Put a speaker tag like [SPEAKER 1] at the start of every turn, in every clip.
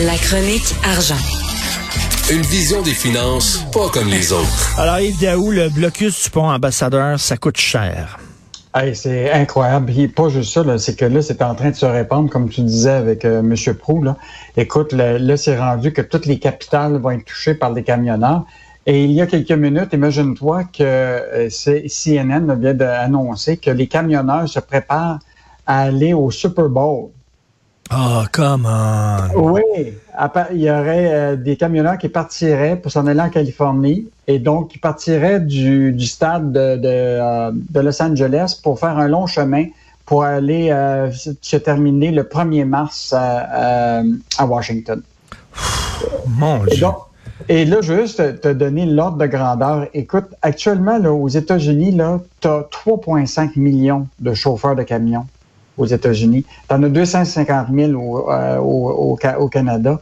[SPEAKER 1] La chronique argent.
[SPEAKER 2] Une vision des finances pas comme les autres.
[SPEAKER 3] Alors Yves Daou, le blocus du pont ambassadeur, ça coûte cher.
[SPEAKER 4] Hey, c'est incroyable. Et pas juste ça, c'est que là, c'est en train de se répandre, comme tu disais avec euh, M. Prou. Là. Écoute, là, c'est rendu que toutes les capitales vont être touchées par des camionneurs. Et il y a quelques minutes, imagine-toi que euh, CNN vient d'annoncer que les camionneurs se préparent à aller au Super Bowl.
[SPEAKER 3] Oh, comment?
[SPEAKER 4] Oui, il y aurait euh, des camionneurs qui partiraient pour s'en aller en Californie et donc qui partiraient du, du stade de, de, euh, de, Los Angeles pour faire un long chemin pour aller euh, se terminer le 1er mars à, à Washington.
[SPEAKER 3] Mon Dieu.
[SPEAKER 4] Et, là, juste te donner l'ordre de grandeur. Écoute, actuellement, là, aux États-Unis, tu as 3,5 millions de chauffeurs de camions aux États-Unis. Tu en as 250 000 au, euh, au, Canada.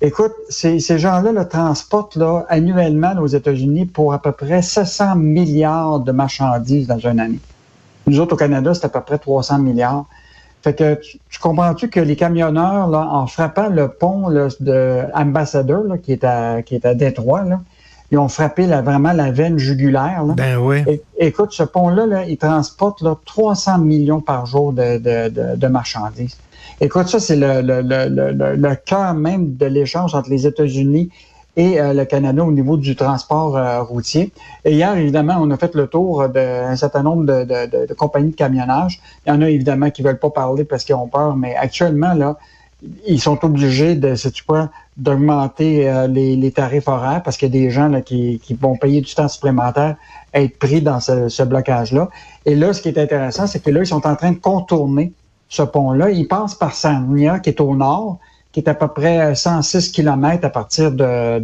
[SPEAKER 4] Écoute, ces, ces gens-là le transportent là, annuellement aux États-Unis pour à peu près 700 milliards de marchandises dans une année. Nous autres, au Canada, c'est à peu près 300 milliards. Fait que tu, comprends-tu que les camionneurs, là, en frappant le pont là, de Ambassador, là, qui est à qui est à Détroit, là, ils ont frappé vraiment la veine jugulaire. Là.
[SPEAKER 3] Ben oui.
[SPEAKER 4] écoute, ce pont-là, là, il transporte là, 300 millions par jour de, de, de, marchandises. Écoute, ça, c'est le, le, le, le, cœur même de l'échange entre les États-Unis et euh, le Canada au niveau du transport euh, routier. Et hier, évidemment, on a fait le tour d'un certain nombre de, de, de, compagnies de camionnage. Il y en a évidemment qui veulent pas parler parce qu'ils ont peur, mais actuellement, là, ils sont obligés de, sais-tu quoi, d'augmenter euh, les, tarifs horaires parce qu'il y a des gens là, qui, vont payer du temps supplémentaire à être pris dans ce, blocage-là. Et là, ce qui est intéressant, c'est que là, ils sont en train de contourner ce pont-là. Ils passent par Sarnia, qui est au nord, qui est à peu près 106 km à partir de,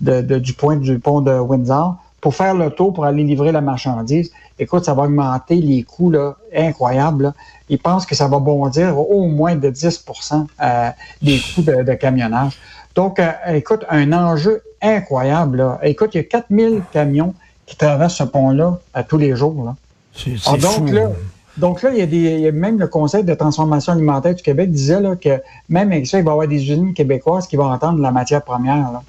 [SPEAKER 4] de, du point du pont de Windsor, pour faire le tour, pour aller livrer la marchandise. Écoute, ça va augmenter les coûts là, incroyables. Ils pensent que ça va bondir au moins de 10% euh, des coûts de, camionnage. Donc, euh, écoute, un enjeu incroyable. Là. Écoute, il y a 4000 camions qui traversent ce pont-là à tous les jours. Là.
[SPEAKER 3] C'est,
[SPEAKER 4] donc, là, donc là, il y, a des, il y a même le Conseil de transformation alimentaire du Québec disait là, que même avec ça, il va y avoir des usines québécoises qui vont entendre la matière première. Là.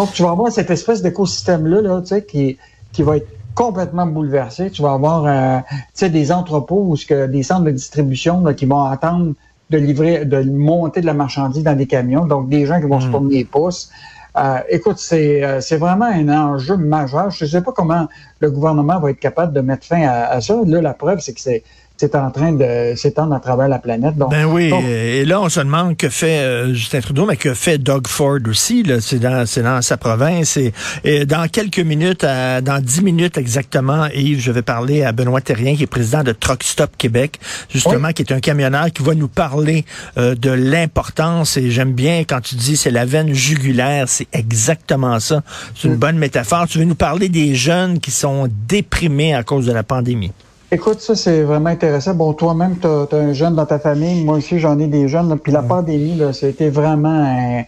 [SPEAKER 4] Donc, tu vas avoir cette espèce d'écosystème-là là, tu sais, qui, qui va être complètement bouleversé. Tu vas avoir euh, des entrepôts ou des centres de distribution là, qui vont attendre de livrer, de monter de la marchandise dans des camions. Donc, des gens qui vont se hmm. promener les pouces. Euh, écoute, c'est, euh, c'est vraiment un enjeu majeur. Je ne sais pas comment le gouvernement va être capable de mettre fin à, à ça. Là, la preuve, c'est que c'est, c'est en train de s'étendre à travers la planète. Donc,
[SPEAKER 3] ben oui, et là, on se demande que fait euh, Justin Trudeau, mais que fait Doug Ford aussi. C'est dans, dans sa province. Et, dans quelques minutes, dans dix minutes exactement, Yves, je vais parler à Benoît Terrien, qui est président de Truck Stop Québec, justement, qui est un camionneur qui va nous parler euh, de l'importance. Et j'aime bien quand tu dis c'est la veine jugulaire, c'est exactement ça. C'est une mm. bonne métaphore. Tu veux nous parler des jeunes qui sont déprimés à cause de la pandémie.
[SPEAKER 4] Écoute, ça, c'est vraiment intéressant. Bon, toi-même, tu as, un jeune dans ta famille. Moi aussi, j'en ai des jeunes. Puis la pandémie, là, été vraiment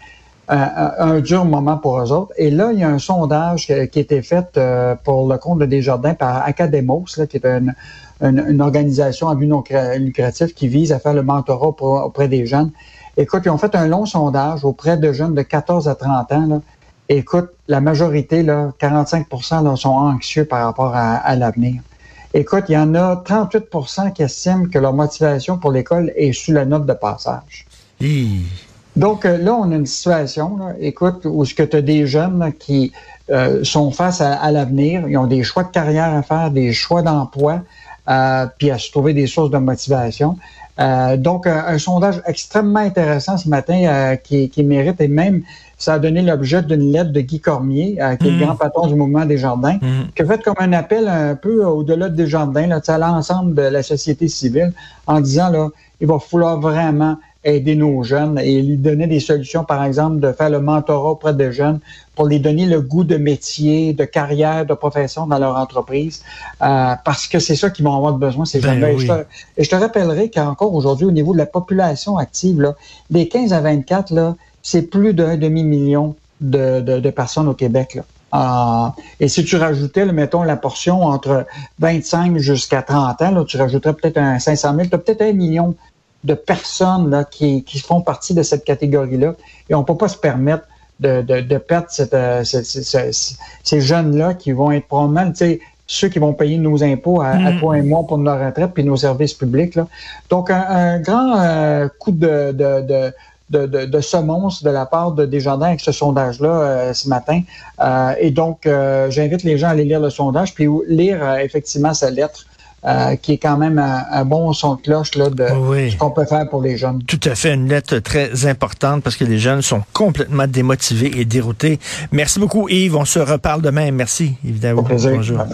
[SPEAKER 4] un, dur moment pour eux autres. Et là, il y a un sondage qui, a été fait euh, pour le compte de Desjardins par Academos, là, qui est une, une, organisation à but non lucratif qui vise à faire le mentorat auprès des jeunes. Écoute, ils ont fait un long sondage auprès de jeunes de 14 à 30 ans. Là. Écoute, la majorité, là, 45% là, sont anxieux par rapport à l'avenir. Écoute, il y en a 38% qui estiment que leur motivation pour l'école est sous la note de passage. Donc euh, là, on a une situation, écoute, où ce que tu as des jeunes qui euh, sont face à, l'avenir, ils ont des choix de carrière à faire, des choix d'emploi, euh, puis à se trouver des sources de motivation. Donc, un sondage extrêmement intéressant ce matin qui, qui mérite et même ça a donné l'objet d'une lettre de Guy Cormier, euh, qui est le mm. grand patron du mouvement des jardins, mm. qui a fait comme un appel un peu au-delà des jardins, là, à l'ensemble de la société civile, en disant là, il va falloir vraiment aider nos jeunes et lui donner des solutions, par exemple, de faire le mentorat auprès des jeunes pour les donner le goût de métier, de carrière, de profession dans leur entreprise, euh, parce que c'est ça qu'ils vont avoir besoin, ces ben jeunes-là. Et, je te rappellerai qu'encore aujourd'hui, au niveau de la population active, là, des 15 à 24, là, c'est plus d'un demi-million de, de, personnes au Québec. Là. Ah, et si tu rajoutais, mettons, la portion entre 25 jusqu'à 30 ans, là, tu rajouterais peut-être un 500 000, tu as peut-être un million de personnes là, qui, qui font partie de cette catégorie-là. Et on ne peut pas se permettre de, de, de perdre cette, euh, ces jeunes-là qui vont être probablement, ceux qui vont payer nos impôts à, à, mm. toi et moi pour nos retraites puis nos services publics. Là. Donc, un, un grand euh, coup de, de, de de, de, de semonce de la part de Desjardins avec ce sondage-là euh, ce matin. Euh, et donc, euh, j'invite les gens à aller lire le sondage, puis lire euh, effectivement sa lettre euh, qui est quand même un, bon son de cloche là, de ce qu'on peut faire pour les jeunes.
[SPEAKER 3] Tout à fait, une lettre très importante parce que les jeunes sont complètement démotivés et déroutés. Merci beaucoup Yves, on se reparle demain. Merci évidemment.
[SPEAKER 4] Bonjour.